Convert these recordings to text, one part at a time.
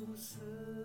不是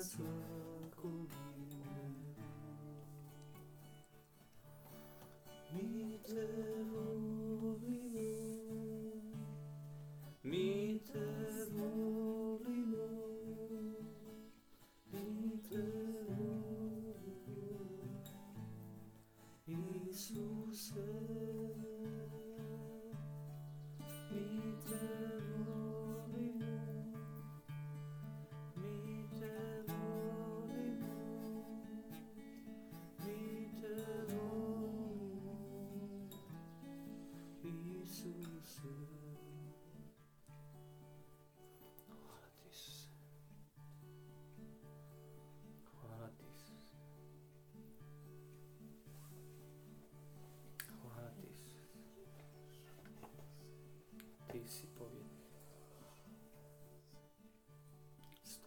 That's right.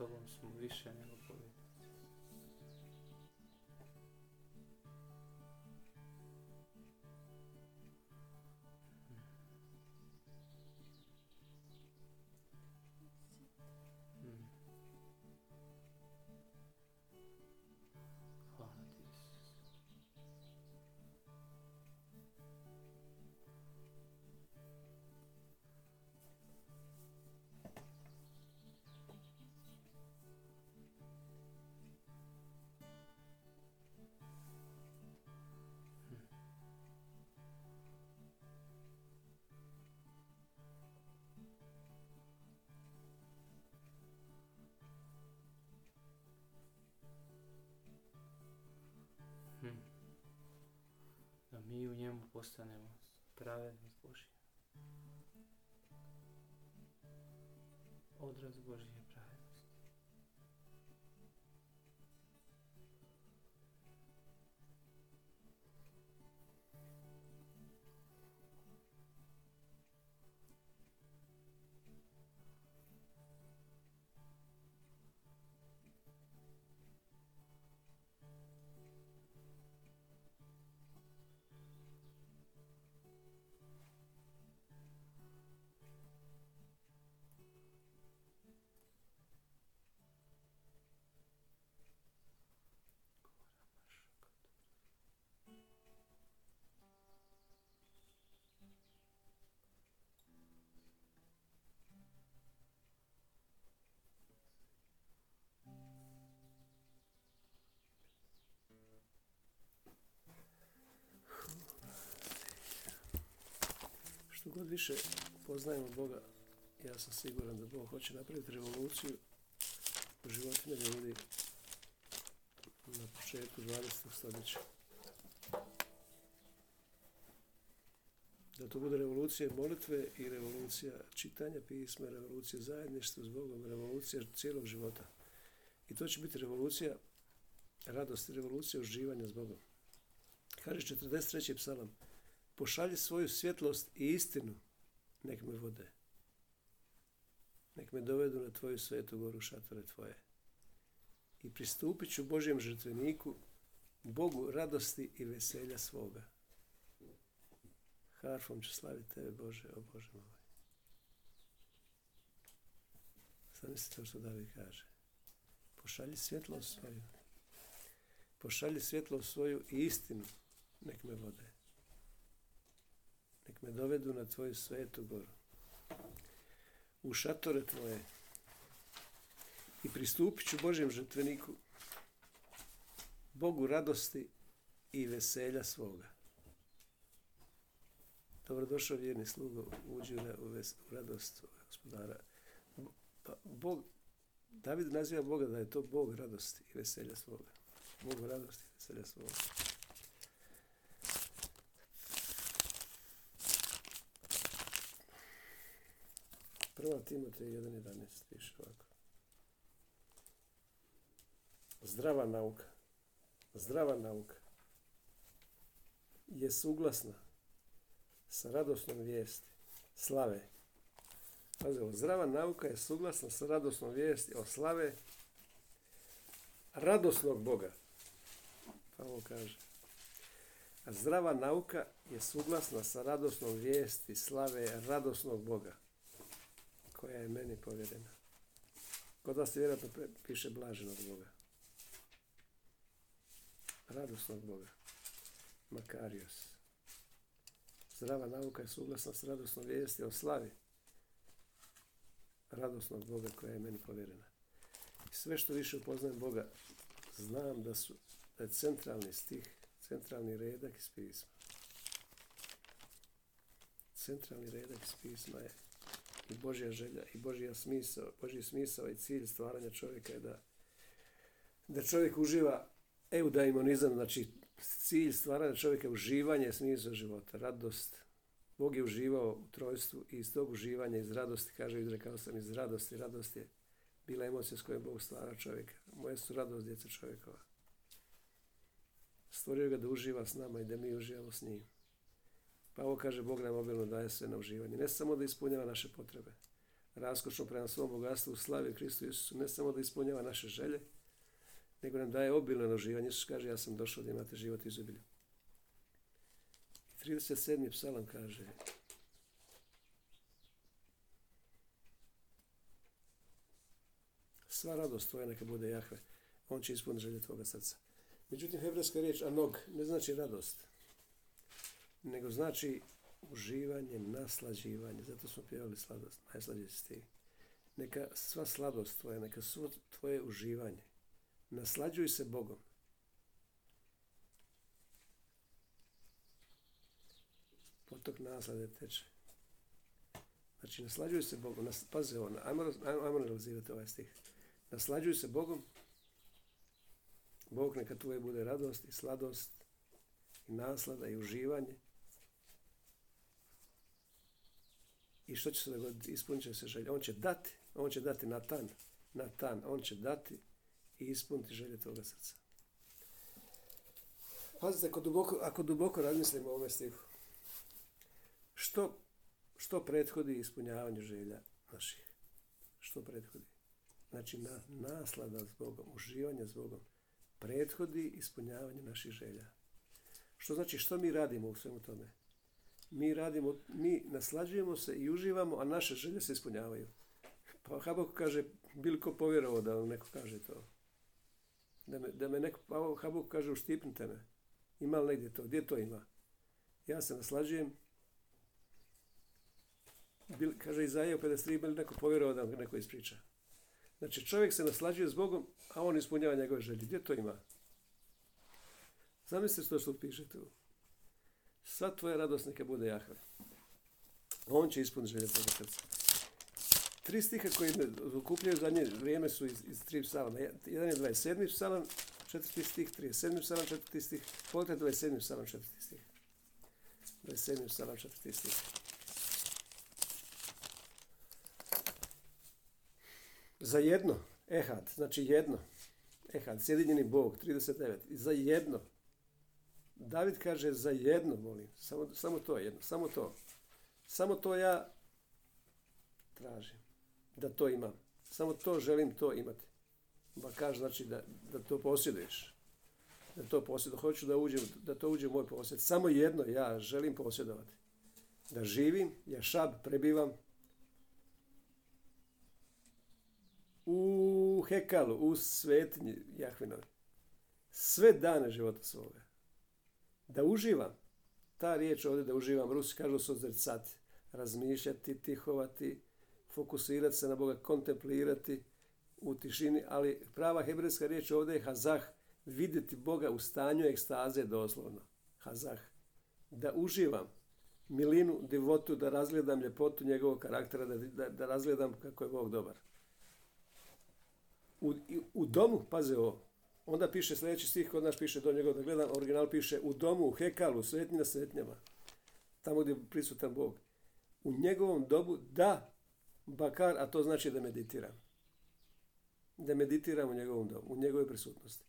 Stolom smo više nego pobjedi. mi u njemu postanemo pravedni Božji. Odraz Božji više poznajemo Boga, ja sam siguran da Bog hoće napraviti revoluciju u životima ljudi na početku 20. stoljeća. Da to bude revolucija molitve i revolucija čitanja pisma, revolucija zajedništva s Bogom, revolucija cijelog života. I to će biti revolucija radosti, revolucija uživanja s Bogom. Kaže 43. psalam, pošalji svoju svjetlost i istinu, nek me vode. Nek me dovedu na tvoju svetu goru šatore tvoje. I pristupit ću Božjem žrtveniku, Bogu radosti i veselja svoga. Harfom ću slaviti tebe, Bože, o Bože moj. Zamislite što David kaže. Pošalji svjetlost svoju. Pošalji svjetlost svoju i istinu. Nek me vode. Nek me dovedu na tvoju svetu goru. U šatore tvoje. I pristupit ću Božjem žrtveniku. Bogu radosti i veselja svoga. Dobrodošao vjerni slugo, uđi u radost gospodara. Pa Bog, David naziva Boga da je to Bog radosti i veselja svoga. Bog radosti i veselja svoga. Prva Timotej 1.11 piše ovako. Zdrava nauka, zdrava nauka je suglasna sa radosnom vijesti, slave. Pazimo, zdrava nauka je suglasna sa radosnom vijesti o slave radosnog Boga. Pa kaže. A zdrava nauka je suglasna sa radosnom vijesti slave radosnog Boga koja je meni povjerena. Kod vas vjerojatno piše blaženog Boga. Radosnog Boga. Makarios. Zdrava nauka je suglasna s radosnom vijesti o slavi radosnog Boga koja je meni povjerena. Sve što više upoznajem Boga, znam da, su, da je centralni stih, centralni redak iz pisma. Centralni redak iz pisma je i Božja želja i Božja smisao, Božji smisao i cilj stvaranja čovjeka je da, da čovjek uživa eudaimonizam, znači cilj stvaranja čovjeka je uživanje smisla života, radost. Bog je uživao u trojstvu i iz tog uživanja, iz radosti, kaže, izrekao sam, iz radosti, radost je bila emocija s kojom Bog stvara čovjeka. Moje su radost djeca čovjekova. Stvorio ga da uživa s nama i da mi uživamo s njim. Pa ovo kaže, Bog nam obilno daje sve na uživanje. Ne samo da ispunjava naše potrebe, raskošno prema svom bogatstvu u slavi Kristu Isusu, ne samo da ispunjava naše želje, nego nam daje obilno na uživanje. Isus kaže, ja sam došao da imate život izobilju. I 37. psalam kaže, sva radost tvoja neka bude Jahve, on će ispuniti želje tvoga srca. Međutim, hebrejska riječ anog ne znači radost, nego znači uživanje, naslađivanje. Zato smo pjevali sladost, najslađi stih. Neka sva sladost tvoja, neka svo tvoje uživanje. Naslađuj se Bogom. Potok naslade teče. Znači, naslađuj se Bogom. Nas, pazi ovo, ajmo, ajmo ovaj stih. Naslađuj se Bogom. Bog neka tvoje bude radost i sladost i naslada i uživanje I što će se dogoditi? Ispunit će se želje. On će dati, on će dati na tan, na tan, on će dati i ispuniti želje toga srca. Pazite, ako duboko, ako duboko razmislimo o ovome stihu, što, što prethodi ispunjavanju želja naših? Što prethodi? Znači, na, naslada s Bogom, uživanje s Bogom, prethodi ispunjavanje naših želja. Što znači, što mi radimo u svemu tome? Mi radimo, mi naslađujemo se i uživamo, a naše želje se ispunjavaju. Pa Habak kaže, ko povjerovao da vam neko kaže to? Da me, da me neko, pa Habak kaže, uštipnite me. Ima li negdje to? Gdje to ima? Ja se naslađujem. Bil, kaže Izaija u 53, bi li neko povjerovao da vam neko ispriča? Znači čovjek se naslađuje s Bogom, a on ispunjava njegove želje. Gdje to ima? Zamislite što što piše tu. Sva tvoja radost neka bude Jahve. On će ispuniti želje tvoga srca. Tri stiha koji me okupljaju zadnje vrijeme su iz, iz tri psalama. Jedan je 27. psalam, četvrti stih, 37. psalam, četvrti stih. Pogledajte 27. psalam, četvrti stih. 27. psalam, četvrti stih. Za jedno, ehad, znači jedno, ehad, sjedinjeni Bog, 39, za jedno. David kaže za jedno, molim, samo, samo to jedno, samo to. Samo to ja tražim, da to imam. Samo to želim to imati. Ba kaže znači da, da to posjeduješ. Da to posjeduješ. Hoću da, uđem, da to uđe u moj posjed. Samo jedno ja želim posjedovati. Da živim, ja šab prebivam u hekalu, u svetinji Jahvinovi. Sve dane života svoga. Da uživam. Ta riječ ovdje da uživam, Rusi kažu sozrcati, razmišljati, tihovati, fokusirati se na Boga, kontemplirati u tišini, ali prava hebrejska riječ ovdje je hazah, vidjeti Boga u stanju ekstaze doslovno. Hazah. Da uživam milinu, divotu, da razgledam ljepotu njegovog karaktera, da, da, da razgledam kako je Bog dobar. U, u domu, paze ovo, onda piše sljedeći stih, kod nas piše do njega da gledam, original piše u domu, u hekalu, svetnji na svetnjama, tamo gdje je prisutan Bog. U njegovom dobu, da, bakar, a to znači da meditiram. Da meditiram u njegovom domu, u njegovoj prisutnosti.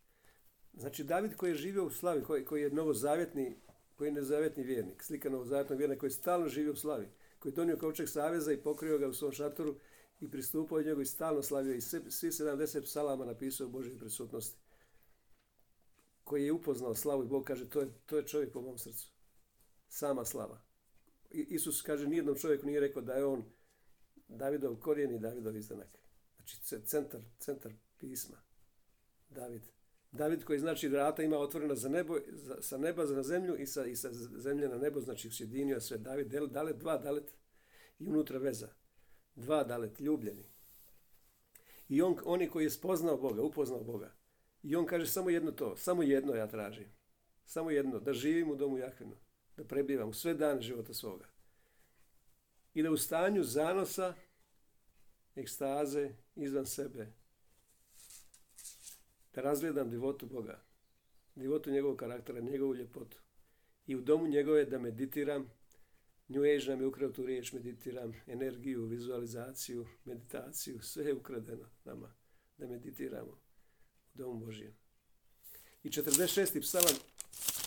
Znači, David koji je živio u slavi, koji, koji je novozavjetni, koji je nezavjetni vjernik, slika novozavjetnog vjernika, koji stalno živio u slavi, koji je donio kovčeg saveza i pokrio ga u svom šatoru i pristupao njegu i stalno slavio i svi 70 psalama napisao u Božoj prisutnosti. Koji je upoznao slavu i Bog kaže to je, to je čovjek po mom srcu. Sama slava. Isus kaže nijednom čovjeku nije rekao da je on Davidov korijen i Davidov izdanak. Znači centar, centar pisma. David. David koji znači vrata ima otvorena za nebo, za, sa neba na zemlju i sa, i sa zemlje na nebo, znači sjedinio sve David, dalet dva, dalet i unutra veza. Dva dalet, ljubljeni. I on, oni koji je spoznao Boga, upoznao Boga. I on kaže samo jedno to, samo jedno ja tražim. Samo jedno, da živim u domu Jahvinu. Da prebivam sve dane života svoga. I da u stanju zanosa, ekstaze, izvan sebe, da razgledam divotu Boga, divotu njegovog karaktera, njegovu ljepotu. I u domu njegove da meditiram, New Age nam je ukrao tu riječ, meditiram, energiju, vizualizaciju, meditaciju, sve je ukradeno nama, da meditiramo domu Božijem. I 46. psalam,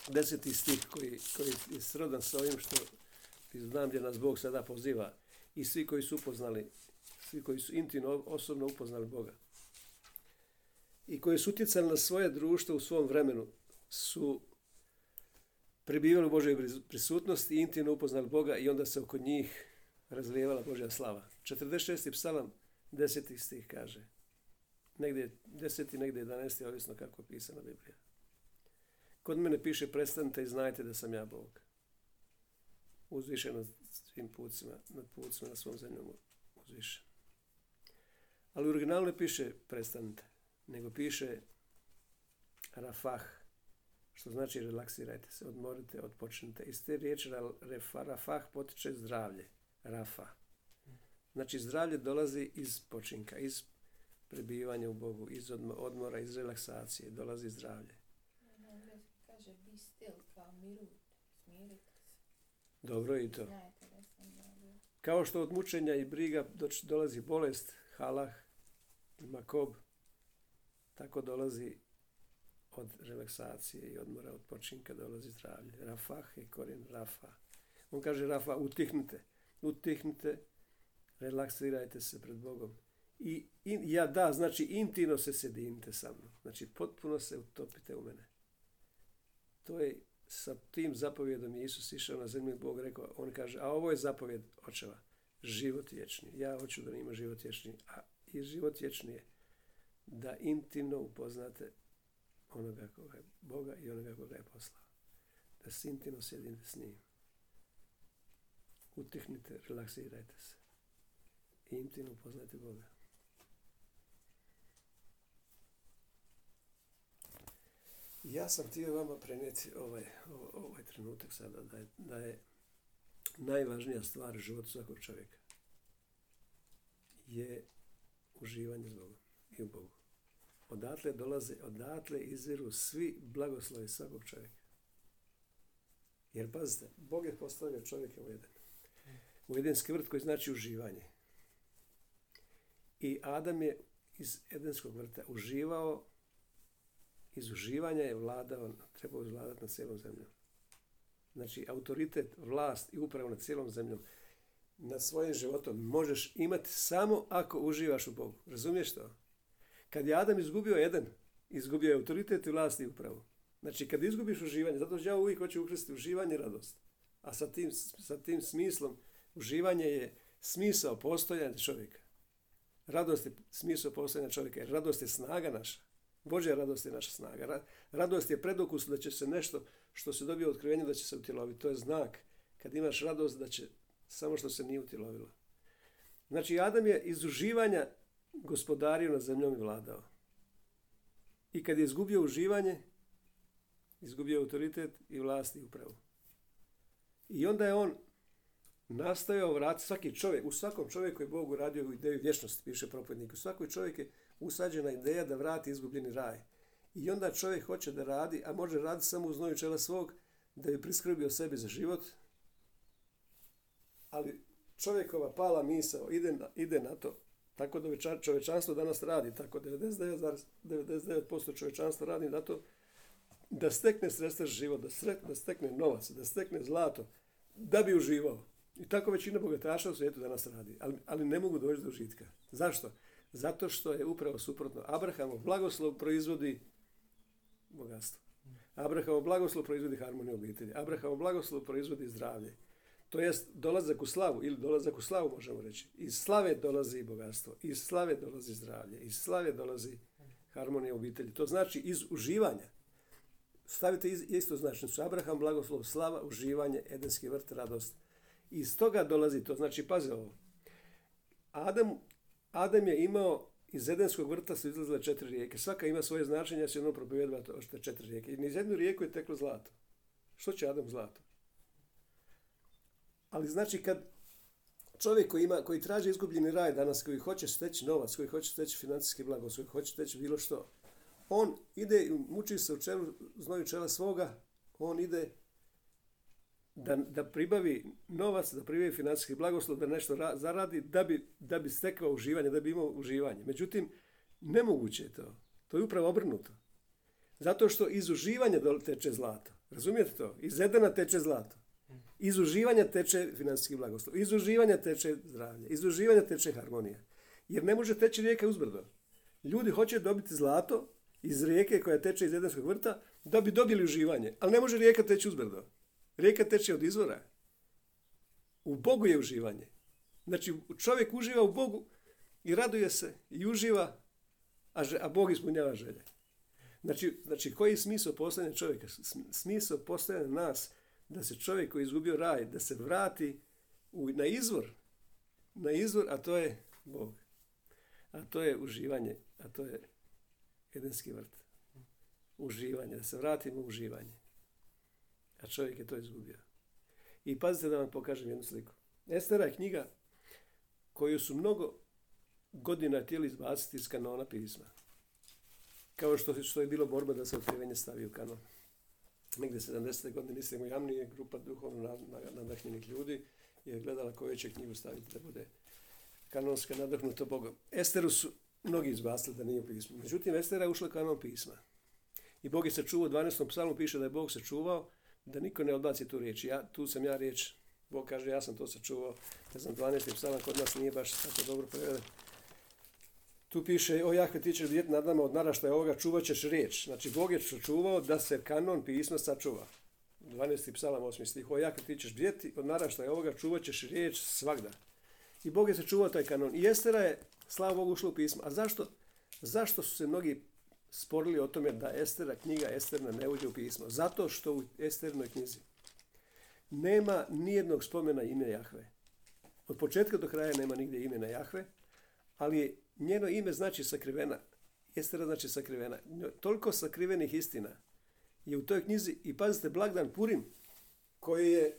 deseti stih koji, koji je srodan sa ovim što znam gdje nas Bog sada poziva i svi koji su upoznali, svi koji su intimno, osobno upoznali Boga i koji su utjecali na svoje društvo u svom vremenu su prebivali u Božoj prisutnosti i intimno upoznali Boga i onda se oko njih razlijevala Božja slava. 46. psalam, 10. stih kaže. Negdje 10. negdje 11. ovisno kako je pisana Biblija. Kod mene piše prestanite i znajte da sam ja Bog. Uzvišen nad svim pucima, nad pucima na svom zemljom uzvišen. Ali u originalu ne piše prestanite, nego piše rafah, što znači relaksirajte se, odmorite, odpočnite. Iz te riječi rafah potiče zdravlje, rafa. Znači zdravlje dolazi iz počinka, iz prebivanja u Bogu, iz odmora, iz relaksacije, dolazi zdravlje. Kaže, be still, kao mirut, smirite se. Dobro i to. Kao što od mučenja i briga dolazi bolest, halah, makob, tako dolazi od relaksacije i odmora, od počinka dolazi zdravlje. Rafah je korijen rafa. On kaže rafa, utihnite, utihnite, relaksirajte se pred Bogom. I in, ja da, znači intimno se sjedinite sa mnom. Znači potpuno se utopite u mene. To je sa tim zapovjedom je Isus išao na zemlju i Bog rekao, on kaže, a ovo je zapovjed očeva, život vječni. Ja hoću da ima život vječni, a i život vječni je da intimno upoznate onoga koga je Boga i onoga koga je poslao. Da se intimno sjedinite s njim. Utihnite, relaksirajte se. Intimno upoznajte Boga. Ja sam htio vama prenijeti ovaj, ovaj trenutak sada, da je, da je najvažnija stvar u životu svakog čovjeka je uživanje s Bogom i u Bogu. Odatle dolaze, odatle izviru svi blagoslovi svakog čovjeka. Jer pazite, Bog je postavio čovjeka u Eden. U Edenski vrt koji znači uživanje. I Adam je iz Edenskog vrta uživao, iz uživanja je vladao, trebao vladati na cijelom zemljom. Znači, autoritet, vlast i upravo nad cijelom zemljom nad svojim životom možeš imati samo ako uživaš u Bogu. Razumiješ to? Kad je Adam izgubio jedan, izgubio je autoritet i vlast i upravu. Znači, kad izgubiš uživanje, zato ja uvijek hoću ukrstiti uživanje i radost. A sa tim, sa tim smislom, uživanje je smisao postojanja čovjeka. Radost je smisao postojanja čovjeka, jer radost je snaga naša. Božja radost je naša snaga. Radost je predokus da će se nešto što se dobije otkrivenje da će se utjeloviti. To je znak. Kad imaš radost da će samo što se nije utjelovilo. Znači, Adam je iz uživanja gospodario na zemljom i vladao. I kad je izgubio uživanje, izgubio autoritet i vlast i upravu. I onda je on nastojao vratiti svaki čovjek, u svakom čovjeku je Bog uradio ideju vječnosti, piše propovjednik. U svakoj čovjek je usađena ideja da vrati izgubljeni raj. I onda čovjek hoće da radi, a može raditi samo uz znoju čela svog, da bi priskrbio sebi za život, ali čovjekova pala misao ide na, ide na to. Tako da čovječanstvo danas radi, tako 99,99% 99% čovječanstva radi na to da stekne sredstva život, da, da stekne novac, da stekne zlato, da bi uživao. I tako većina bogataša u svijetu danas radi, ali, ali ne mogu doći do užitka. Zašto? Zato što je upravo suprotno. Abrahamov blagoslov proizvodi bogatstvo. Abrahamov blagoslov proizvodi harmoniju obitelji. Abrahamov blagoslov proizvodi zdravlje. To jest dolazak u slavu ili dolazak u slavu možemo reći. Iz slave dolazi bogatstvo, iz slave dolazi zdravlje, iz slave dolazi harmonija obitelji. To znači iz uživanja. Stavite isto značnicu. Abraham, blagoslov, slava, uživanje, edenski vrt, radost. Iz toga dolazi to. Znači, pazi ovo. Adam, Adam je imao iz Edenskog vrta su izlazile četiri rijeke. Svaka ima svoje značenje, ja se jednom propovijedava to što četiri rijeke. I niz jednu rijeku je teklo zlato. Što će Adam zlato? Ali znači kad čovjek koji, ima, koji traži izgubljeni raj danas, koji hoće steći novac, koji hoće steći financijski blago, koji hoće steći bilo što, on ide i muči se u čelu, znoju čela svoga, on ide da, da pribavi novac, da pribavi financijski blagoslov, da nešto zaradi, da bi, da bi stekao uživanje, da bi imao uživanje. Međutim, nemoguće je to. To je upravo obrnuto. Zato što iz uživanja teče zlato. Razumijete to? Iz Edena teče zlato. Iz uživanja teče financijski blagoslov. Iz uživanja teče zdravlje. Iz uživanja teče harmonija. Jer ne može teći rijeka uzbrdo. Ljudi hoće dobiti zlato iz rijeke koja teče iz Edenskog vrta da bi dobili uživanje. Ali ne može rijeka teći uzbrdo. Rijeka teče od izvora. U Bogu je uživanje. Znači čovjek uživa u Bogu i raduje se i uživa, a, a Bog ispunjava želje. Znači, znači koji je smisao postojanja čovjeka? Smisao postojanja nas da se čovjek koji je izgubio raj, da se vrati u, na izvor, na izvor, a to je Bog. A to je uživanje, a to je Edenski vrt. Uživanje, da se vratimo u uživanje. A čovjek je to izgubio. I pazite da vam pokažem jednu sliku. Estera je knjiga koju su mnogo godina htjeli izbaciti iz kanona pisma. Kao što, što je bilo borba da se otkrivenje stavi u kanon negdje 70. godine mislimo Jamnije, grupa duhovno nadahnjenih ljudi je gledala koju će knjigu staviti da bude kanonska nadahnuta Bogom. Esteru su mnogi izbacili da nije u pismu. Međutim, Estera je ušla kanon pisma. I Bog je sačuvao, u 12. psalmu piše da je Bog sačuvao da niko ne odbaci tu riječ. Ja, tu sam ja riječ, Bog kaže ja sam to sačuvao. Ne znam, 12. psalam kod nas nije baš tako dobro preveden. Tu piše, o Jahve ti ćeš vidjeti nad nama od naraštaja ovoga, čuvat ćeš riječ. Znači, Bog je sačuvao da se kanon pisma sačuva. 12. psalam 8. stih, o Jahve ti ćeš vidjeti od naraštaja ovoga, čuvat ćeš riječ svagda. I Bog je sačuvao taj kanon. I Estera je, slava Bogu, ušla u pismo. A zašto? Zašto su se mnogi sporili o tome da Estera, knjiga Esterna ne uđe u pismo? Zato što u Esternoj knjizi nema nijednog spomena ime Jahve. Od početka do kraja nema nigdje imena Jahve, ali njeno ime znači sakrivena. Estera znači sakrivena. Toliko sakrivenih istina je u toj knjizi i pazite blagdan Purim koji je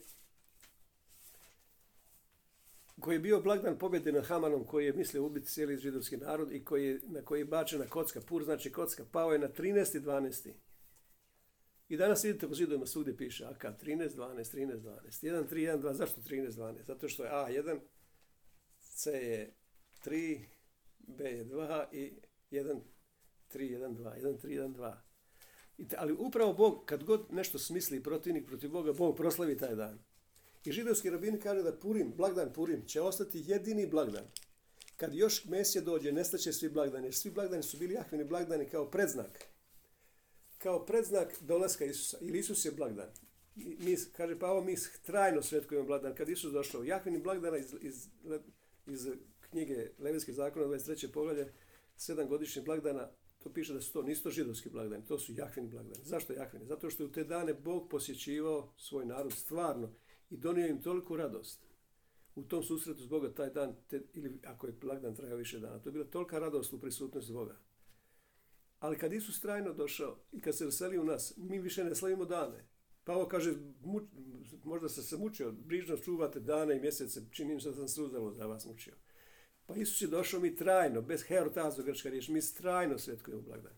koji je bio blagdan pobjede nad Hamanom koji je mislio ubiti cijeli židovski narod i koji je, na koji je bačena kocka, pur znači kocka, pao je na 13.12. I danas vidite po zidovima svugdje piše AK 13, 12, 13, 12. 1, 3, 1, 2. Zašto 13, 12? Zato što je A1, C je 3, B je 2 i 1, 3, 1, 2. 1, 3, 1, 2. I ali upravo Bog, kad god nešto smisli protivnik protiv Boga, Bog proslavi taj dan. I židovski rabini kažu da Purim, blagdan Purim, će ostati jedini blagdan. Kad još Mesija dođe, nestaće svi blagdani, jer svi blagdani su bili Jahvini blagdani kao predznak. Kao predznak dolaska Isusa. Ili Isus je blagdan. Mi, kaže Pavo, mi trajno svetkujemo blagdan. Kad Isus došao, Jahvini blagdana iz, iz, iz knjige Levijskih zakona, 23. poglavlje, sedam godišnjih blagdana, to piše da su to, nisu to židovski blagdani, to su Jahvini blagdani. Zašto Jahvini? Zato što je u te dane Bog posjećivao svoj narod stvarno i donio im toliku radost. U tom susretu s Boga taj dan, te, ili ako je blagdan trajao više dana, to je bila tolika radost u prisutnosti Boga. Ali kad Isus trajno došao i kad se veseli u nas, mi više ne slavimo dane. Pavo kaže, muč, možda ste se mučio, brižno čuvate dane i mjesece, činim se da sam se za vas mučio. Pa Isus je došao mi trajno, bez herotazo grčka riječ, mi trajno svetkujemo blagdan.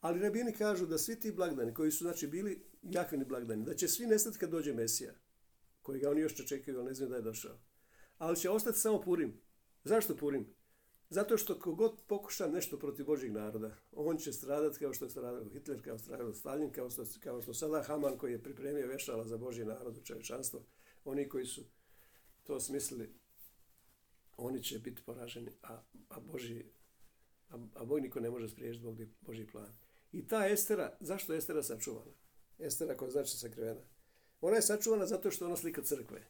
Ali rabini kažu da svi ti blagdani koji su znači bili Jahvini blagdani, da će svi nestati kad dođe Mesija, koji ga oni još čekaju, ali ne znaju da je došao. Ali će ostati samo Purim. Zašto Purim? Zato što kogod pokuša nešto protiv Božjeg naroda, on će stradati kao što je stradao Hitler, kao što je stradao Stalin, kao što, kao što sada Haman koji je pripremio vešala za Božji narod u čovječanstvo. Oni koji su to smislili, oni će biti poraženi, a, a, Božji, a, a Bog niko ne može spriječiti Bog Božji plan. I ta Estera, zašto je Estera sačuvana? Estera koja znači sakrivena. Ona je sačuvana zato što je ona slika crkve.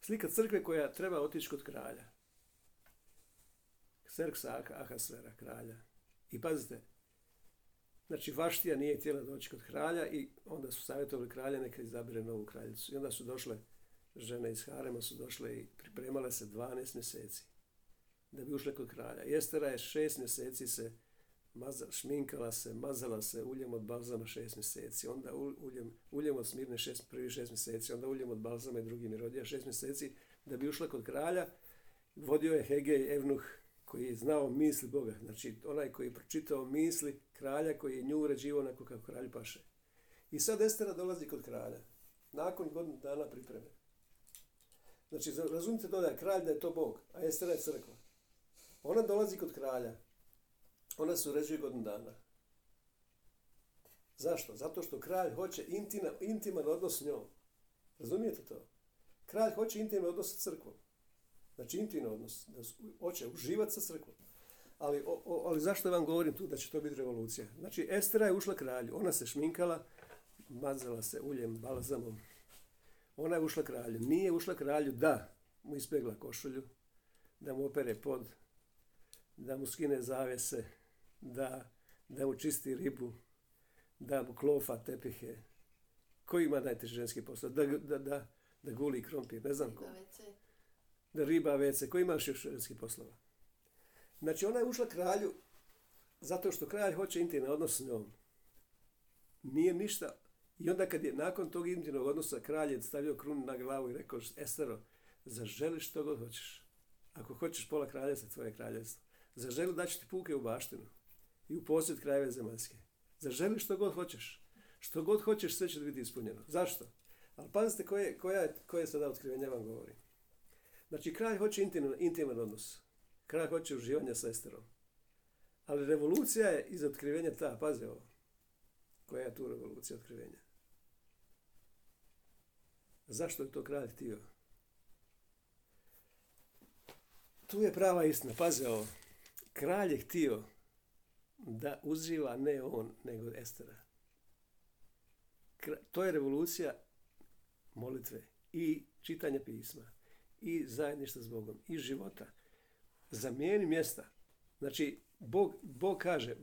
Slika crkve koja treba otići kod kralja. Kserksa Ahasvera, kralja. I pazite, znači Vaštija nije htjela doći kod kralja i onda su savjetovali kralja neka izabire novu kraljicu. I onda su došle žene iz Harema su došle i pripremale se 12 mjeseci da bi ušle kod kralja. I Estera je šest mjeseci se maza, šminkala se, mazala se uljem od balzama šest mjeseci, onda uljem, uljem od smirne šest, prvi šest mjeseci, onda uljem od balzama i drugi mirodija šest mjeseci da bi ušla kod kralja. Vodio je Hegej Evnuh koji je znao misli Boga, znači onaj koji je pročitao misli kralja koji je nju uređivao onako kako kralj paše. I sad Estera dolazi kod kralja, nakon godinu dana pripreme. Znači, razumite da kralj, da je to Bog, a Estera je crkva. Ona dolazi kod kralja, ona se uređuje godinu dana. Zašto? Zato što kralj hoće intima, intiman odnos s njom. Razumijete to? Kralj hoće intiman odnos sa crkvom. Znači intiman odnos, hoće uživati sa crkvom. Ali, o, o, ali zašto vam govorim tu da će to biti revolucija? Znači, Estera je ušla kralju, ona se šminkala, mazala se uljem, balzamom. Ona je ušla kralju. Nije ušla kralju da mu ispegla košulju, da mu opere pod, da mu skine zavese, da, da mu čisti ribu, da mu klofa tepihe. Koji ima najteži ženski posao? Da, da, da, da guli krompir, ne znam ko. Da riba vece. Koji imaš još ženski poslova? Znači ona je ušla kralju zato što kralj hoće intiman odnos s njom. Nije ništa. I onda kad je nakon tog intimnog odnosa kralj je stavio krunu na glavu i rekao Estero, zaželiš što god hoćeš. Ako hoćeš pola kraljevstva, tvoje kraljevstvo. Zaželi da ću ti puke u baštinu i u posjed krajeve zemaljske. Zaželi što god hoćeš. Što god hoćeš, sve će biti ispunjeno. Zašto? Ali pazite koje, koja, koje sada otkrivenja vam govorim. Znači, kralj hoće intiman, intiman odnos. Kralj hoće uživanje sa Esterom. Ali revolucija je iz otkrivenja ta, pazi ovo. Koja je tu revolucija otkrivenja? Zašto je to kralj htio? Tu je prava istina, pazi ovo. Kralj je htio da uživa ne on, nego Estera. To je revolucija molitve i čitanja pisma i zajedništva s Bogom i života. Zamijeni mjesta. Znači, Bog, Bog kaže,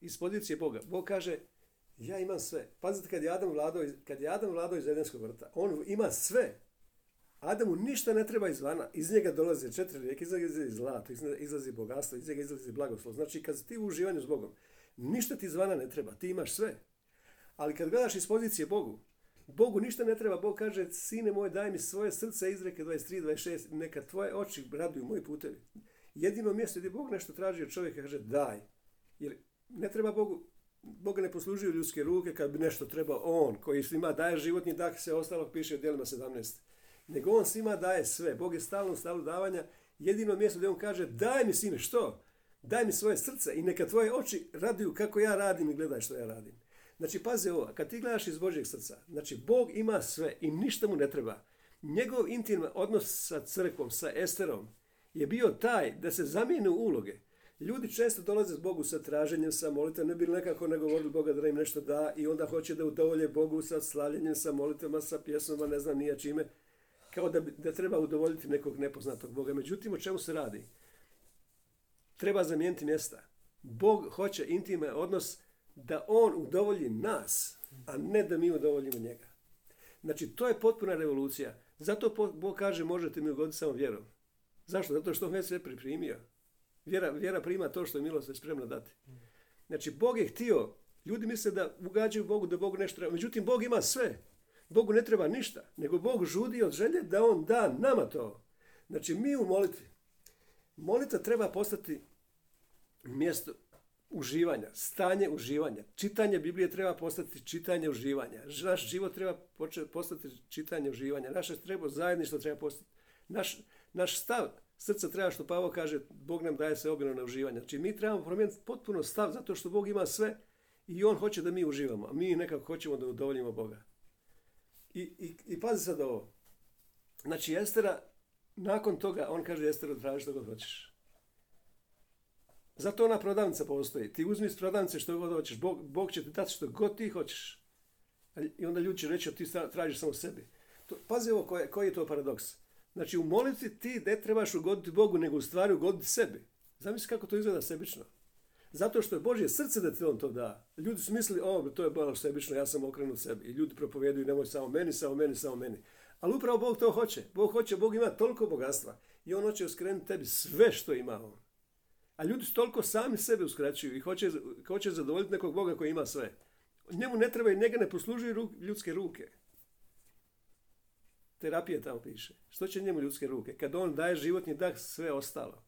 iz pozicije Boga, Bog kaže, ja imam sve. Pazite, kad je Adam vladao, kad je Adam vladao iz Edenskog vrta, on ima sve. Adamu ništa ne treba izvana. Iz njega dolaze četiri rijeke, izlazi zlato, izlazi bogatstvo, iz njega izlazi blagoslov. Znači, kad ti u uživanju s Bogom, ništa ti izvana ne treba, ti imaš sve. Ali kad gledaš iz pozicije Bogu, Bogu ništa ne treba. Bog kaže, sine moj, daj mi svoje srce, izreke 23, 26, neka tvoje oči raduju moji putevi. Jedino mjesto gdje Bog nešto traži od čovjeka, kaže, daj. Jer ne treba Bogu, Boga ne poslužuju ljudske ruke kad bi nešto trebao on, koji svima daje životni dah, sve ostalog piše u djelima 17. Nego on svima daje sve. Bog je stalno u stavu davanja. Jedino mjesto gdje on kaže, daj mi sine, što? Daj mi svoje srce i neka tvoje oči raduju kako ja radim i gledaj što ja radim. Znači, pazi ovo, kad ti gledaš iz Božjeg srca, znači, Bog ima sve i ništa mu ne treba. Njegov intiman odnos sa crkvom, sa Esterom, je bio taj da se zamijene uloge. Ljudi često dolaze s Bogu sa traženjem, sa molitvom, ne bi nekako ne govorili Boga da im nešto da i onda hoće da udovolje Bogu sa slavljenjem, sa molitvama, sa pjesmama, ne znam nije čime, kao da, da treba udovoljiti nekog nepoznatog Boga. Međutim, o čemu se radi? Treba zamijeniti mjesta. Bog hoće intiman odnos da On udovolji nas, a ne da mi udovoljimo njega. Znači, to je potpuna revolucija. Zato Bog kaže, možete mi ugoditi samo vjerom. Zašto? Zato što on već sve pripremio. Vjera, vjera prima to što je milost spremna dati. Znači, Bog je htio, ljudi misle da ugađaju Bogu, da Bogu nešto treba. Međutim, Bog ima sve. Bogu ne treba ništa, nego Bog žudi od želje da On da nama to. Znači, mi u molitvi. Molitva treba postati mjesto uživanja, stanje uživanja. Čitanje Biblije treba postati čitanje uživanja. Naš život treba postati čitanje uživanja. Naše treba, zajedništvo treba postati. Naš, naš stav srca treba, što Pavo kaže, Bog nam daje se obilno na uživanje. Znači mi trebamo promijeniti potpuno stav zato što Bog ima sve i On hoće da mi uživamo, a mi nekako hoćemo da udovoljimo Boga. I, i, i pazi sad ovo. Znači Estera, nakon toga, on kaže Esteru traži što god hoćeš. Zato ona prodavnica postoji. Ti uzmi iz prodavnice što god hoćeš. Bog, Bog će ti dati što god ti hoćeš. I onda ljudi će reći, ti tražiš samo sebi. To, pazi ovo koji, koji je to paradoks. Znači u molitvi ti ne trebaš ugoditi Bogu, nego u stvari ugoditi sebi. Zamisli kako to izgleda sebično. Zato što je Božje srce da ti on to da. Ljudi su mislili, o, to je baš sebično, ja sam okrenut sebi. I ljudi propoveduju, nemoj samo meni, samo meni, samo meni. Ali upravo Bog to hoće. Bog hoće, Bog ima toliko bogatstva. I on hoće uskrenuti tebi sve što ima on. A ljudi su toliko sami sebe uskraćuju i hoće, hoće zadovoljiti nekog Boga koji ima sve. Njemu ne treba i njega ne poslužuju ljudske ruke. Terapija tamo piše. Što će njemu ljudske ruke? Kad on daje životni dah, sve ostalo.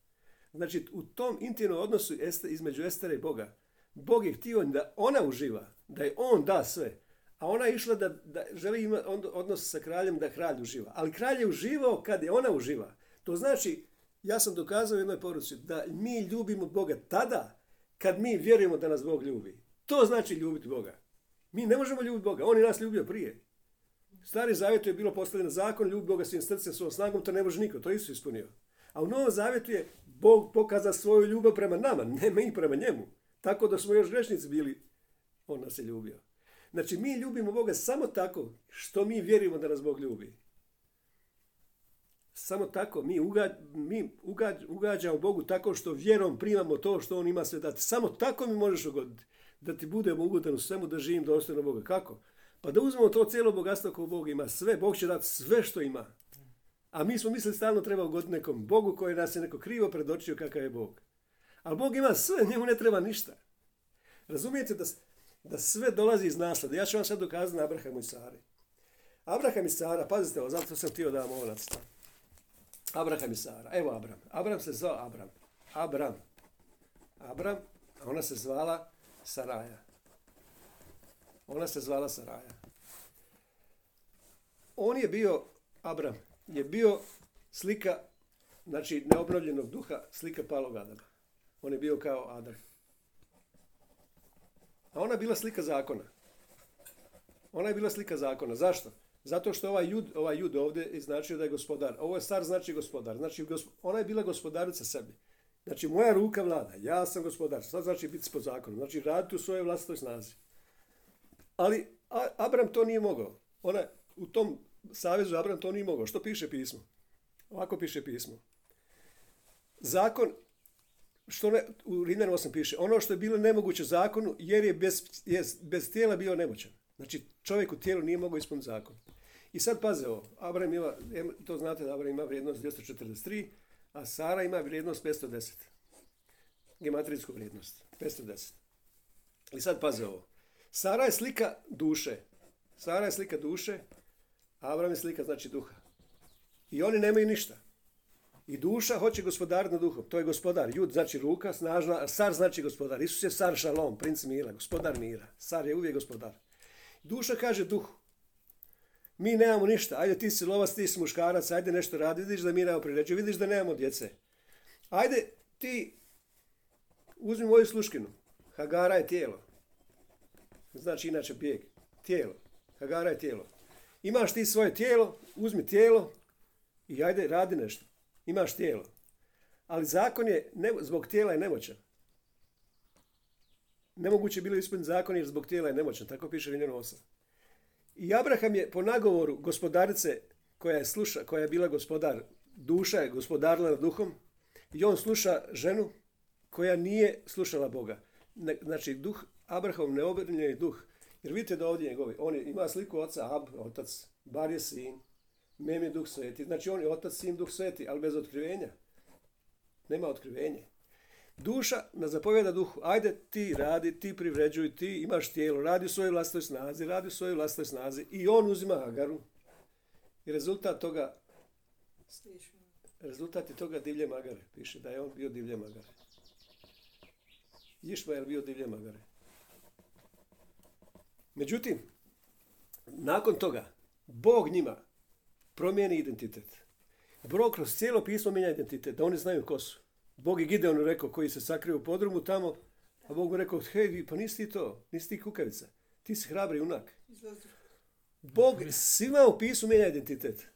Znači, u tom intimnom odnosu između Estera i Boga, Bog je htio da ona uživa, da je on da sve. A ona je išla da, da želi imati odnos sa kraljem da kralj uživa. Ali kralj je uživao kad je ona uživa. To znači, ja sam dokazao u jednoj poruci da mi ljubimo Boga tada kad mi vjerujemo da nas Bog ljubi. To znači ljubiti Boga. Mi ne možemo ljubiti Boga. On je nas ljubio prije. Stari zavjetu je bilo postavljeno zakon, ljubi Boga svim srcem, svojom snagom, to ne može niko, to isto ispunio. A u Novom zavjetu je Bog pokazao svoju ljubav prema nama, ne mi prema njemu. Tako da smo još grešnici bili, on nas je ljubio. Znači, mi ljubimo Boga samo tako što mi vjerujemo da nas Bog ljubi. Samo tako, mi, mi ugađamo Bogu tako što vjerom primamo to što On ima sve dati. Samo tako mi možeš ugoditi. Da ti budemo ugodan u svemu, da živim dostojno Boga. Kako? Pa da uzmemo to cijelo bogatstvo koje Bog ima, sve, Bog će dati sve što ima. A mi smo mislili stalno treba ugoditi nekom Bogu koji nas je neko krivo predočio kakav je Bog. Ali Bog ima sve, njemu ne treba ništa. Razumijete da, da sve dolazi iz naslada. Ja ću vam sad dokazati na Abrahamu i Sari. Abraham i Sara, pazite ovo, zato sam htio da vam ovo nacrtam. Abraham i Sara. Evo Abram. Abram se zvao Abram. Abram. Abram, a ona se zvala Saraja. Ona se zvala Saraja. On je bio, Abram, je bio slika, znači neobnovljenog duha, slika palog Adama. On je bio kao Adam. A ona je bila slika zakona. Ona je bila slika zakona. Zašto? Zato što ovaj jud, ovaj jud ovdje je značio da je gospodar. Ovo je star znači gospodar. Znači ona je bila gospodarica sebi. Znači moja ruka vlada, ja sam gospodar. Sad znači biti po zakonu. Znači raditi u svojoj vlastitoj snazi. Ali Abram to nije mogao. Ona, u tom savezu Abram to nije mogao. Što piše pismo? Ovako piše pismo. Zakon, što ne, u Rimljanu 8 piše, ono što je bilo nemoguće zakonu, jer je bez, je bez tijela bio nemoćan. Znači, čovjek u tijelu nije mogao ispuniti zakon. I sad paze ovo, Abram ima, to znate da Abram ima vrijednost 243, a Sara ima vrijednost 510. Gematrijsku vrijednost, 510. I sad paze ovo. Sara je slika duše. Sara je slika duše, Avram je slika znači duha. I oni nemaju ništa. I duša hoće gospodar nad duhom. To je gospodar. Jud znači ruka, snažna, a sar znači gospodar. Isus je sar šalom, princ mira, gospodar mira. Sar je uvijek gospodar. Duša kaže duhu. Mi nemamo ništa. Ajde ti si lovac, ti si muškarac, ajde nešto radi. Vidiš da mi nemamo priređu, vidiš da nemamo djece. Ajde ti uzmi moju sluškinu. Hagara je tijelo. Znači inače bijeg. Tijelo. Hagara je tijelo. Imaš ti svoje tijelo, uzmi tijelo i ajde radi nešto. Imaš tijelo. Ali zakon je, ne, zbog tijela je nemoćan. Nemoguće bilo ispuniti zakon jer zbog tijela je nemoćan. Tako piše Rimljano 8. I Abraham je po nagovoru gospodarice koja je, sluša, koja je bila gospodar, duša je gospodarila duhom i on sluša ženu koja nije slušala Boga. Ne, znači, duh, Abraham neobrnjeni duh. Jer vidite da ovdje njegovi, on je, ima sliku oca, Ab, otac, Bar je sin, Mem je duh sveti. Znači, on je otac, sin, duh sveti, ali bez otkrivenja. Nema otkrivenja. Duša na zapovjeda duhu, ajde ti radi, ti privređuj, ti imaš tijelo, radi u svojoj vlastnoj snazi, radi u svojoj vlastnoj snazi i on uzima Agaru. I rezultat toga, rezultat je toga divlje magare. Piše da je on bio divlje magare. Išmael bio divlje magare. Međutim, nakon toga, Bog njima promijeni identitet. Bog kroz cijelo pismo mijenja identitet, da oni znaju ko su. Bog je Gideonu rekao koji se sakrio u podrumu tamo, a Bog mu rekao, hej, pa nisi ti to, nisi ti kukavica, ti si hrabri junak. Bog svima u pismu mijenja identitet.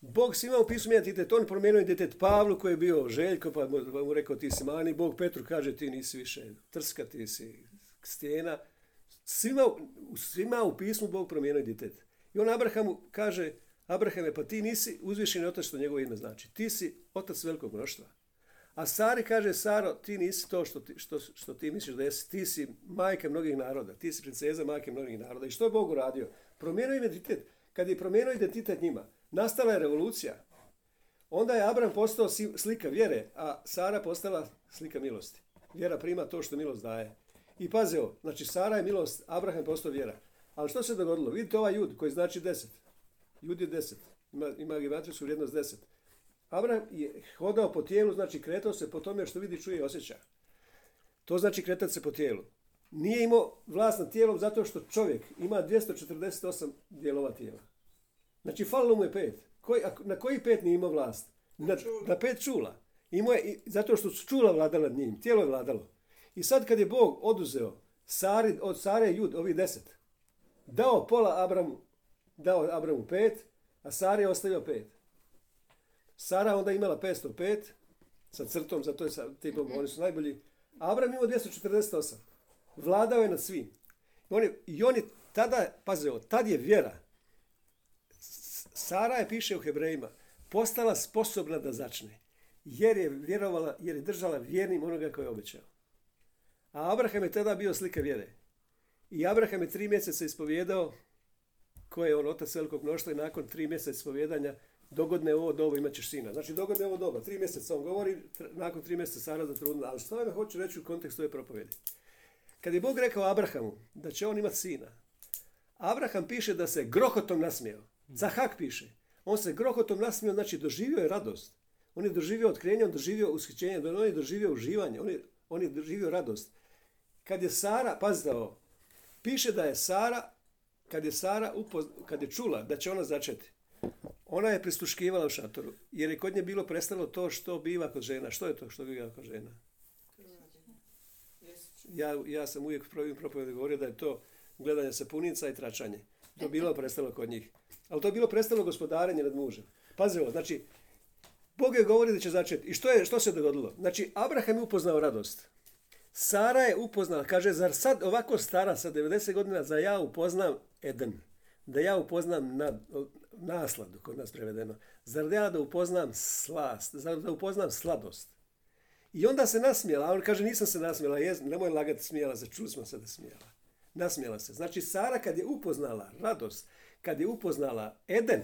Bog svima u pismu mijenja identitet. On promijenio identitet Pavlu koji je bio Željko, pa mu, pa mu rekao ti si mani. Bog Petru kaže ti nisi više trska, ti si stijena. Svima, svima u pismu Bog promijenio identitet. I on Abrahamu kaže, Abrahame, pa ti nisi uzvišeni otac što njegovo ime znači. Ti si otac velikog mnoštva. A Sari kaže, Saro, ti nisi to što ti, što, što ti misliš da jesi. Ti si majka mnogih naroda. Ti si princeza majke mnogih naroda. I što je Bog uradio? Promijenio identitet. Kad je promijenio identitet njima, nastala je revolucija. Onda je Abram postao slika vjere, a Sara postala slika milosti. Vjera prima to što milost daje. I pazi ovo, znači Sara je milost, Abraham je postao vjera. Ali što se dogodilo? Vidite ovaj jud koji znači deset. Jud je deset. Ima, ima geometrijsku vrijednost deset. Abraham je hodao po tijelu, znači kretao se po tome što vidi, čuje i osjeća. To znači kretati se po tijelu. Nije imao vlast nad tijelom zato što čovjek ima 248 dijelova tijela. Znači, falilo mu je pet. Koji, na koji pet nije imao vlast? Na, na pet čula. Imao je, zato što su čula vladala nad njim. Tijelo je vladalo. I sad kad je Bog oduzeo Sari, od Sare Jud, ovih deset, dao pola Abramu, dao Abramu pet, a Sari je ostavio pet. Sara onda imala 505 sa crtom, zato je sa tipom, oni su najbolji. Abram imao 248. Vladao je nad svim. I on je, i on je tada, pazi ovo, tad je vjera. Sara je, piše u Hebrejima, postala sposobna da začne. Jer je vjerovala, jer je držala vjernim onoga koji je obećao. A Abraham je tada bio slika vjere. I Abraham je tri mjeseca ispovjedao ko je on otac velikog mnoštva i nakon tri mjeseca ispovjedanja dogodne ovo doba imat ćeš sina. Znači dogodne ovo doba, tri mjeseca on govori, nakon tri mjeseca Sara zatrudnila. Ali što ja hoću reći u kontekstu ove propovjedi? Kad je Bog rekao Abrahamu da će on imati sina, Abraham piše da se grohotom nasmijao. Zahak piše. On se grohotom nasmijao, znači doživio je radost. On je doživio otkrenje, on doživio ushićenje, on je doživio uživanje, on je, on je doživio radost. Kad je Sara, pazite ovo, piše da je Sara, kad je Sara upoz, kad je čula da će ona začeti, ona je prisluškivala u šatoru, jer je kod nje bilo prestalo to što biva kod žena. Što je to što biva kod žena? Ja, ja sam uvijek prvim propovedi govorio da je to gledanje sapunica i tračanje. To je bilo prestalo kod njih. Ali to je bilo prestalo gospodarenje nad mužem. Pazi ovo, znači, Bog je govori da će začeti. I što, je, što se dogodilo? Znači, Abraham je upoznao radost. Sara je upoznala, kaže, zar sad ovako stara, sa 90 godina, za ja upoznam Eden? Da ja upoznam nad, nasladu, kod nas prevedeno. Zar ja da upoznam slast, zar da upoznam sladost? I onda se nasmijela, a on kaže nisam se nasmijela, jez, nemoj lagati smijela se, čuli smo se da smijela. Nasmijela se. Znači Sara kad je upoznala radost, kad je upoznala Eden,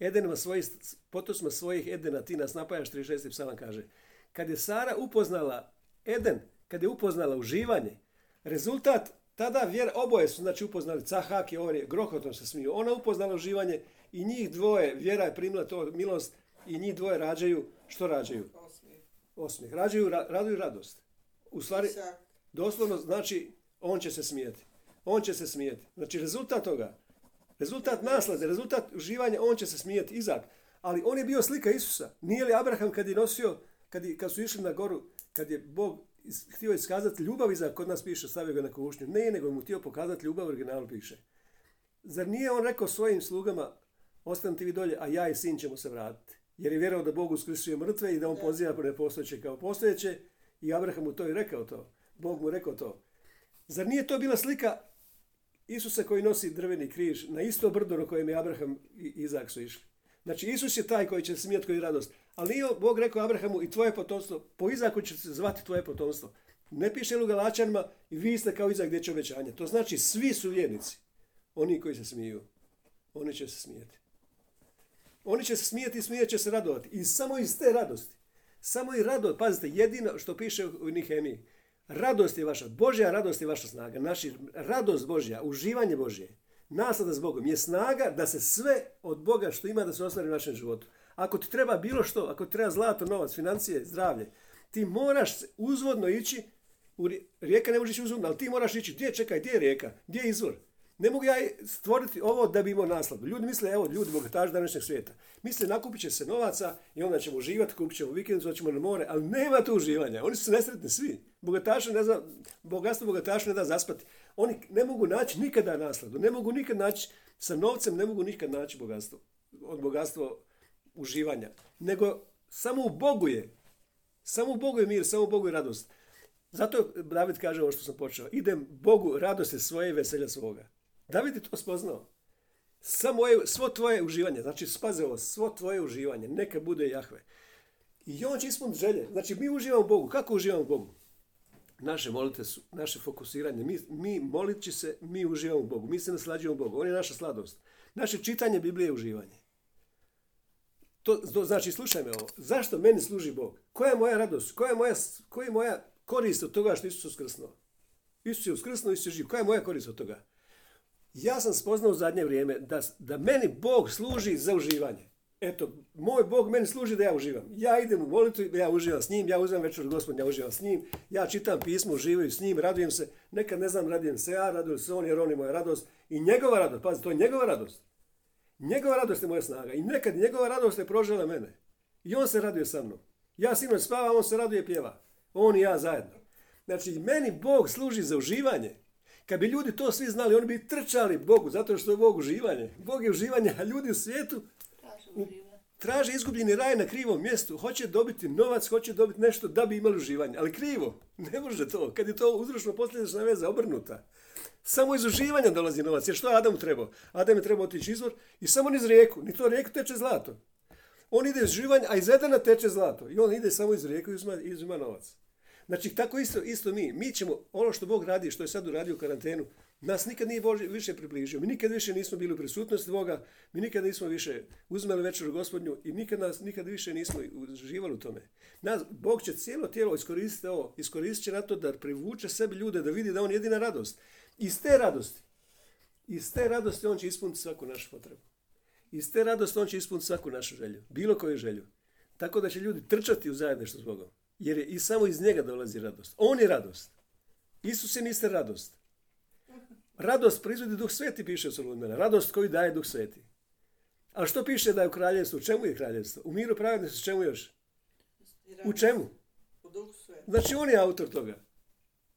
Eden ima svojih, potosma svojih Edena, ti nas napajaš, 36. psalam kaže. Kad je Sara upoznala Eden, kad je upoznala uživanje, rezultat tada vjera, oboje su znači upoznali, Cahak i on je grohotom se smiju. Ona upoznala uživanje i njih dvoje, vjera je primila to milost i njih dvoje rađaju, što rađaju? Osmi. Osmijeh. Rađaju, ra, raduju radost. U stvari, doslovno znači on će se smijeti. On će se smijeti. Znači rezultat toga, rezultat naslade, rezultat uživanja, on će se smijeti, Izak. Ali on je bio slika Isusa. Nije li Abraham kad je nosio, kad, je, kad su išli na goru, kad je Bog htio iskazati ljubav Izak, kod nas piše, stavio ga na kušnju. Ne, nego mu htio pokazati ljubav, u originalu piše. Zar nije on rekao svojim slugama, ostanite vi dolje, a ja i sin ćemo se vratiti. Jer je vjerovao da Bog uskrsuje mrtve i da on poziva po nepostojeće kao postojeće i Abraham mu to i rekao to. Bog mu rekao to. Zar nije to bila slika Isusa koji nosi drveni križ na isto brdo na kojem je Abraham i Izak su išli? Znači Isus je taj koji će se smijeti koji radost. Ali nije Bog rekao Abrahamu i tvoje potomstvo, po Izaku će se zvati tvoje potomstvo. Ne piše u Galačanima i vi ste kao Izak dječje obećanje. To znači svi su vjernici. Oni koji se smiju. Oni će se smijeti. Oni će se smijeti i smijet će se radovati. I samo iz te radosti. Samo i radost. Pazite, jedino što piše u Nihemiji. Radost je vaša. Božja radost je vaša snaga. Naši, radost Božja, uživanje Božje, naslada s Bogom je snaga da se sve od Boga što ima da se ostvari u našem životu. Ako ti treba bilo što, ako ti treba zlato, novac, financije, zdravlje, ti moraš uzvodno ići, u ri- rijeka ne može ići uzvodno, ali ti moraš ići, gdje čekaj, gdje je rijeka, gdje je izvor? Ne mogu ja stvoriti ovo da bi imao nasladu. Ljudi misle, evo, ljudi bogataši današnjeg svijeta. Misle, nakupit će se novaca i onda ćemo uživati, kupit ćemo vikendicu, hoćemo na more, ali nema tu uživanja. Oni su nesretni svi. Bogataši ne zna, bogatstvo bogataša ne da zaspati. Oni ne mogu naći nikada nasladu, ne mogu nikad naći, sa novcem ne mogu nikad naći bogatstvo. Od bogatstva uživanja. Nego samo u Bogu je. Samo u Bogu je mir, samo u Bogu je radost. Zato David kaže ovo što sam počeo. Idem Bogu radosti svoje i veselja svoga. David je to spoznao. Samo moje, svo tvoje uživanje, znači spaze ovo, svo tvoje uživanje, neka bude Jahve. I on će ispuniti želje. Znači mi uživamo Bogu. Kako uživamo Bogu? Naše molite su, naše fokusiranje. Mi, mi molići se, mi uživamo u Bogu. Mi se naslađujemo Bogu. On je naša sladost. Naše čitanje Biblije je uživanje. To, to znači, slušaj me ovo. Zašto meni služi Bog? Koja je moja radost? Koja je moja, koja je moja korist od toga što Isus uskrsnuo? Isus je uskrsnuo, Isus je živ. Koja je moja korist od toga? Ja sam spoznao u zadnje vrijeme da, da meni Bog služi za uživanje. Eto, moj Bog meni služi da ja uživam. Ja idem u molitvu, ja uživam s njim, ja uzimam večer gospod, ja uživam s njim, ja čitam pismo, uživaju s njim, radujem se. Nekad ne znam, radujem se ja, radujem se on jer on je moja radost. I njegova radost, pazi, to je njegova radost. Njegova radost je moja snaga. I nekad njegova radost je prožela mene. I on se raduje sa mnom. Ja sinoć spavam, on se raduje pjeva. On i ja zajedno. Znači, meni Bog služi za uživanje. Kad bi ljudi to svi znali, oni bi trčali Bogu, zato što je Bog uživanje. Bog je uživanje, a ljudi u svijetu Uživanje. traže izgubljeni raj na krivom mjestu. Hoće dobiti novac, hoće dobiti nešto da bi imali uživanje. Ali krivo. Ne može to. Kad je to uzročno posljedična veza obrnuta. Samo iz uživanja dolazi novac. Jer što je Adamu trebao? Adam je trebao otići izvor i samo niz rijeku. Ni to rijeku teče zlato. On ide iz uživanja, a iz Edena teče zlato. I on ide samo iz rijeku i uzima, uzima novac. Znači, tako isto, isto mi. Mi ćemo, ono što Bog radi, što je sad uradio u karantenu, nas nikad nije Bože više približio. Mi nikad više nismo bili u prisutnosti Boga, mi nikad nismo više uzmeli večeru gospodnju i nikad, nas, nikad više nismo uživali u tome. Nas, Bog će cijelo tijelo iskoristiti ovo, iskoristit će na to da privuče sebi ljude, da vidi da on je jedina radost. Iz te radosti, iz te radosti on će ispuniti svaku našu potrebu. Iz te radosti on će ispuniti svaku našu želju, bilo koju želju. Tako da će ljudi trčati u zajedništvo s Bogom. Jer je i samo iz njega dolazi radost. On je radost. Isus je mister radost. Radost proizvodi duh sveti, piše u Solomena. Radost koju daje duh sveti. A što piše da je u kraljevstvu? U čemu je kraljevstvo? U miru pravednosti, u čemu još? U čemu? U duhu sve. Znači on je autor toga.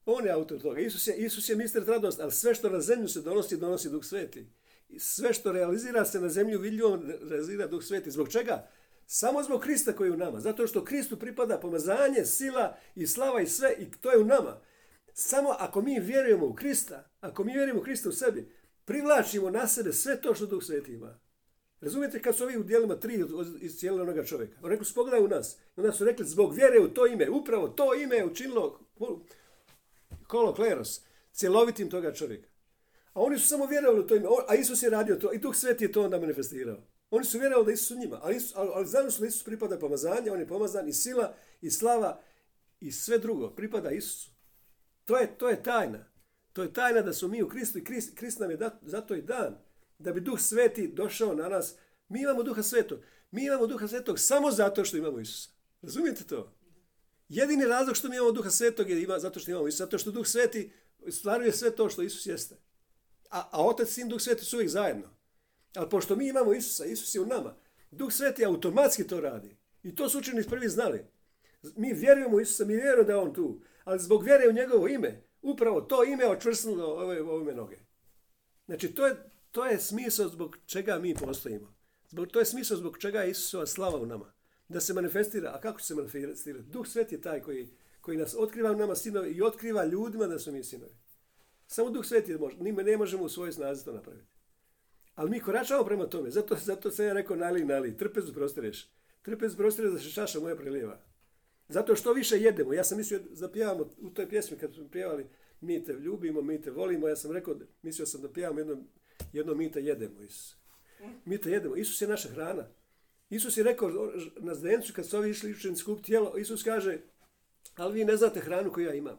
On je autor toga. Isus je, Isus je mister radost, ali sve što na zemlju se donosi, donosi duh sveti. I sve što realizira se na zemlju vidljivo realizira duh sveti. Zbog čega? Samo zbog Krista koji je u nama. Zato što Kristu pripada pomazanje, sila i slava i sve i to je u nama. Samo ako mi vjerujemo u Krista, ako mi vjerujemo u Krista u sebi, privlačimo na sebe sve to što Duh Sveti ima. Razumijete kad su ovi u dijelima tri iz cijelog onoga čovjeka? Oni rekli su pogledaj u nas. I onda su rekli zbog vjere u to ime, upravo to ime je učinilo kolo kleros, cjelovitim toga čovjeka. A oni su samo vjerovali u to ime, a Isus je radio to i Duh Sveti je to onda manifestirao. Oni su vjerovali da Isus u njima, ali, ali, ali su da Isus pripada pomazanje, on je pomazan i sila i slava i sve drugo pripada Isusu. To je, to je tajna. To je tajna da smo mi u Kristu i Krist, Krist nam je dat, zato i dan. Da bi Duh Sveti došao na nas. Mi imamo Duha Svetog. Mi imamo Duha Svetog samo zato što imamo Isusa. Razumijete to? Jedini razlog što mi imamo Duha Svetog je ima, zato što imamo Isusa. Zato što Duh Sveti stvaruje sve to što Isus jeste. A, a Otac, Sin, Duh Sveti su uvijek zajedno. Ali pošto mi imamo Isusa, Isus je u nama, Duh Sveti automatski to radi. I to su učenici prvi znali. Mi vjerujemo u Isusa, mi vjerujemo da je On tu. Ali zbog vjere u njegovo ime, upravo to ime očvrsnulo ove, ove noge. Znači, to je, to je smisao zbog čega mi postojimo. Zbog, to je smisao zbog čega je Isusova slava u nama. Da se manifestira. A kako će se manifestirati? Duh Svet je taj koji, koji nas otkriva u nama sinovi i otkriva ljudima da su mi sinovi. Samo Duh Sveti može. Mi ne možemo u svojoj snazi to napraviti. Ali mi koračamo prema tome. Zato, zato sam ja rekao nali, nali. Trpez prostireš. Trpez prostireš da se čaša moja prelijeva. Zato što više jedemo. Ja sam mislio da pjevamo u toj pjesmi kad smo pjevali mi te ljubimo, mi te volimo. Ja sam rekao, mislio sam da pjevamo jedno, jedno mi te jedemo. Isus. Mi te jedemo. Isus je naša hrana. Isus je rekao na zdencu kad su ovi išli učenici skup tijelo, Isus kaže, ali vi ne znate hranu koju ja imam.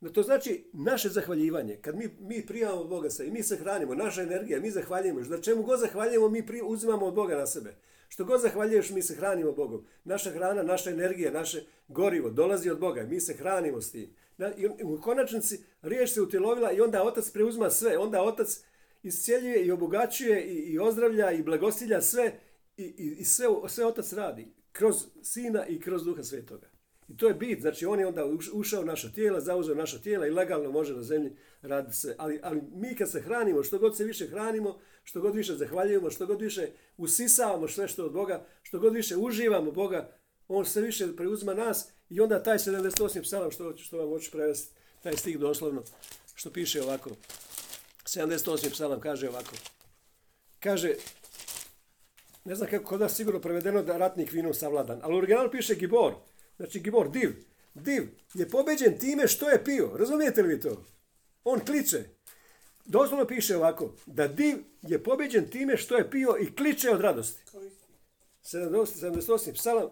No to znači naše zahvaljivanje. Kad mi, mi prijavamo od Boga se i mi se hranimo, naša energija, mi zahvaljujemo. Da čemu god zahvaljujemo, mi uzimamo od Boga na sebe. Što god zahvaljuješ, mi se hranimo Bogom. Naša hrana, naša energija, naše gorivo dolazi od Boga. Mi se hranimo s tim. I u konačnici riječ se utjelovila i onda Otac preuzima sve. Onda Otac iscijeljuje i obogaćuje i, i ozdravlja i blagosilja sve i, i, i sve, sve Otac radi. Kroz Sina i kroz Duha Svetoga. I to je bit, znači on je onda ušao u naša tijela, zauzeo naša tijela i legalno može na zemlji raditi se. Ali, ali mi kad se hranimo, što god se više hranimo, što god više zahvaljujemo, što god više usisavamo sve što od Boga, što god više uživamo Boga, on sve više preuzima nas i onda taj 78. psalam, što, što vam hoću prevesti, taj stih doslovno, što piše ovako. 78. psalam kaže ovako. Kaže, ne znam kako kod vas sigurno prevedeno da ratnik vinom savladan, ali u originalu piše Gibor. Znači Gibor, div. Div je pobeđen time što je pio. Razumijete li vi to? On kliče. Doslovno piše ovako. Da div je pobeđen time što je pio i kliče od radosti. 78. Psalam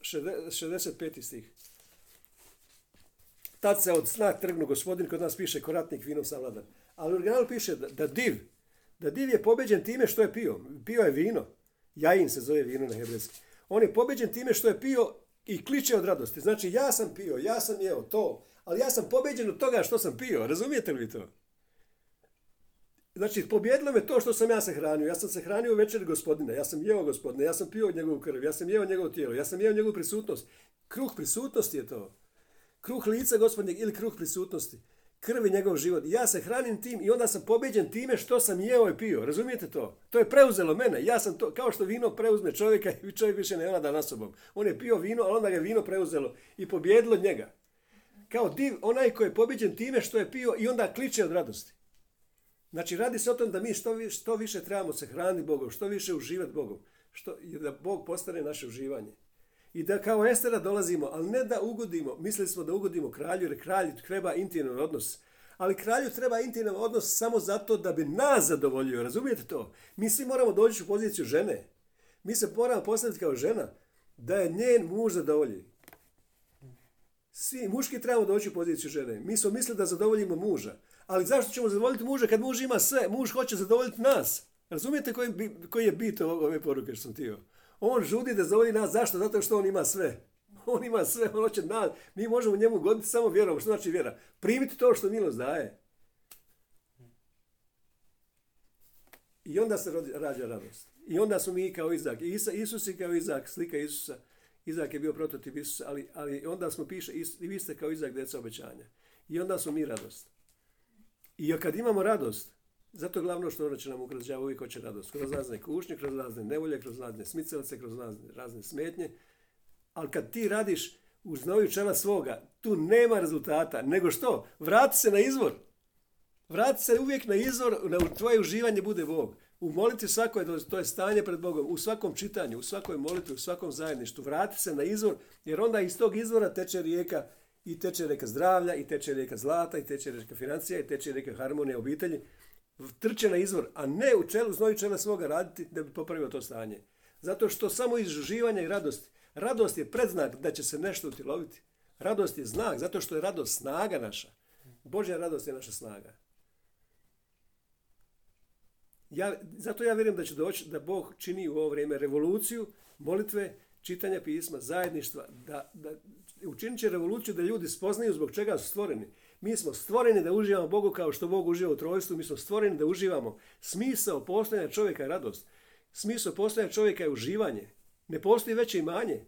65. stih. Tad se od sna trgnu gospodin, kod nas piše koratnik vinom savladan. Ali u originalu piše da, div, da div je pobeđen time što je pio. Pio je vino. Jajin se zove vino na hebrejski. On je pobeđen time što je pio i kliče od radosti. Znači, ja sam pio, ja sam jeo to, ali ja sam pobeđen od toga što sam pio. Razumijete li to? Znači, pobjedilo me to što sam ja se hranio. Ja sam se hranio večer gospodina. Ja sam jeo gospodina. Ja sam pio njegovu krv. Ja sam jeo njegovo tijelo. Ja sam jeo njegovu prisutnost. Kruh prisutnosti je to. Kruh lica gospodnjeg ili kruh prisutnosti. Krv je njegov život. Ja se hranim tim i onda sam pobeđen time što sam jeo i pio. Razumijete to? To je preuzelo mene. Ja sam to, kao što vino preuzme čovjeka i čovjek više ne vlada na sobom. On je pio vino, ali onda ga je vino preuzelo i pobjedilo njega. Kao div, onaj koji je pobeđen time što je pio i onda kliče od radosti. Znači, radi se o tom da mi što, što više trebamo se hraniti Bogom, što više uživati Bogom. Što, da Bog postane naše uživanje. I da kao Estera dolazimo, ali ne da ugodimo, mislili smo da ugodimo kralju, jer kralju treba intiman odnos. Ali kralju treba intiman odnos samo zato da bi nas zadovoljio, razumijete to? Mi svi moramo doći u poziciju žene. Mi se moramo postaviti kao žena, da je njen muž zadovolji. Svi muški trebamo doći u poziciju žene. Mi smo mislili da zadovoljimo muža. Ali zašto ćemo zadovoljiti muža kad muž ima sve? Muž hoće zadovoljiti nas. Razumijete koji, koji je bit ove poruke što sam tio? On žudi da zadovolji nas. Zašto? Zato što on ima sve. On ima sve, on hoće nas. Mi možemo njemu goditi samo vjerom. Što znači vjera? Primiti to što milost daje. I onda se rađa radost. I onda smo mi kao Izak. Isa, Isus je kao Izak, slika Isusa. Izak je bio prototip Isusa, ali, ali onda smo piše, i vi ste kao Izak, djeca obećanja. I onda smo mi radost. I kad imamo radost, zato glavno što će nam ukroz uvijek hoće radost. Kroz razne kušnje, kroz razne nevolje, kroz razne smicalice, kroz razne, razne smetnje. Ali kad ti radiš u znoju čela svoga, tu nema rezultata. Nego što? Vrati se na izvor. Vrati se uvijek na izvor, na tvoje uživanje bude Bog. U molitvi svakoj, to je stanje pred Bogom, u svakom čitanju, u svakoj molitvi, u svakom zajedništvu. Vrati se na izvor, jer onda iz tog izvora teče rijeka i teče rijeka zdravlja, i teče rijeka zlata, i teče rijeka financija, i teče rijeka harmonije obitelji. Trče na izvor, a ne u čelu, znoju čela svoga raditi da bi popravio to stanje. Zato što samo iz uživanja i radosti. Radost je predznak da će se nešto utiloviti. Radost je znak, zato što je radost snaga naša. Božja radost je naša snaga. Ja, zato ja vjerujem da će doći da Bog čini u ovo vrijeme revoluciju, molitve, čitanja pisma, zajedništva, da, da učinit će revoluciju da ljudi spoznaju zbog čega su stvoreni. Mi smo stvoreni da uživamo Bogu kao što Bog uživa u trojstvu, mi smo stvoreni da uživamo. Smisao postojanja čovjeka je radost. Smisao postojanja čovjeka je uživanje. Ne postoji veće imanje.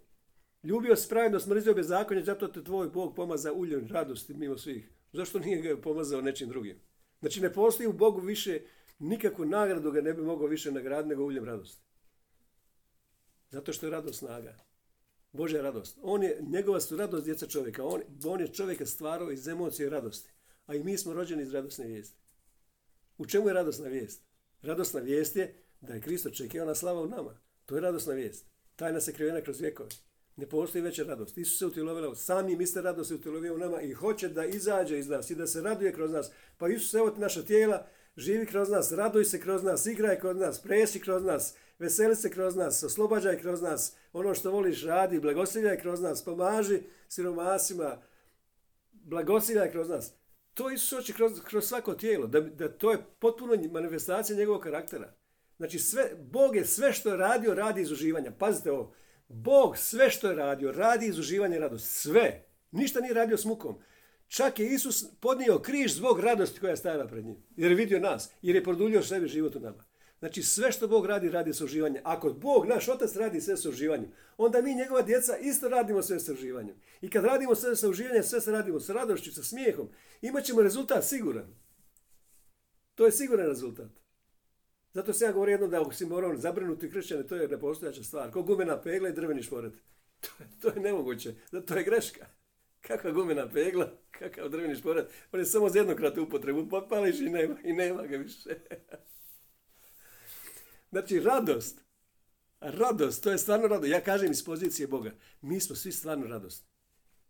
Ljubio si pravednost, mrzio bezakonje, zato te tvoj Bog pomaza uljem radosti mimo svih. Zašto nije ga pomazao nečim drugim? Znači ne postoji u Bogu više nikakvu nagradu ga ne bi mogao više nagraditi nego uljem radosti. Zato što je radost snaga. Božja radost. On je, njegova su radost djeca čovjeka. On, on je čovjeka stvarao iz emocije radosti. A i mi smo rođeni iz radosne vijesti. U čemu je radosna vijest? Radosna vijest je da je Kristo očekivana slava u nama. To je radosna vijest. Tajna se krivena kroz vjekove. Ne postoji veća radost. Isus se utjelovio, sami mister radost se utjelovio u nama i hoće da izađe iz nas i da se raduje kroz nas. Pa Isus, evo naša tijela, živi kroz nas, raduj se kroz nas, igraj kroz nas, presi kroz nas, veseli se kroz nas, oslobađaj kroz nas, ono što voliš radi, blagosiljaj kroz nas, pomaži siromasima, blagosiljaj kroz nas. To Isus hoće kroz, kroz svako tijelo, da, da to je potpuno manifestacija njegovog karaktera. Znači, sve, Bog je sve što je radio, radi iz uživanja. Pazite ovo, Bog sve što je radio, radi iz uživanja radost. Sve. Ništa nije radio s mukom. Čak je Isus podnio križ zbog radosti koja je stajala pred njim. Jer je vidio nas. Jer je produljio sebi život u nama. Znači sve što Bog radi, radi sa uživanjem. Ako Bog, naš Otac, radi sve sa uživanjem, onda mi, njegova djeca, isto radimo sve sa uživanjem. I kad radimo sve sa uživanjem, sve se radimo sa radošću, sa smijehom, imat ćemo rezultat siguran. To je siguran rezultat. Zato se ja govorim jednom da oksimoron zabrinuti kršćane, to je nepostojača stvar. Ko gumena pegla i drveni šporet. To je, to je nemoguće. To je greška. Kakva gumena pegla, kakav drveni šporet. On je samo za jednokratnu upotrebu. Potpališ i nema, i nema ga više. Znači, radost. Radost, to je stvarno radost. Ja kažem iz pozicije Boga. Mi smo svi stvarno radost.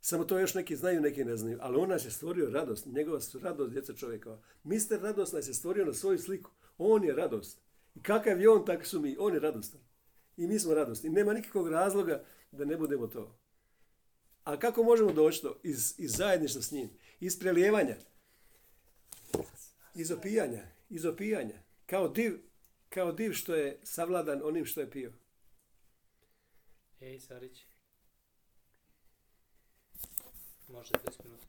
Samo to još neki znaju, neki ne znaju. Ali on nas je stvorio radost. Njegova su radost djeca čovjeka. Mister radost nas je stvorio na svoju sliku. On je radost. I kakav je on, tako su mi. On je radostan. I mi smo radosni. Nema nikakvog razloga da ne budemo to. A kako možemo doći to? Iz, iz zajedništva s njim. Iz prelijevanja. Iz opijanja. Iz opijanja. Kao div, kao div što je savladan onim što je pio. Ej, Sarić. Može 10 minuta.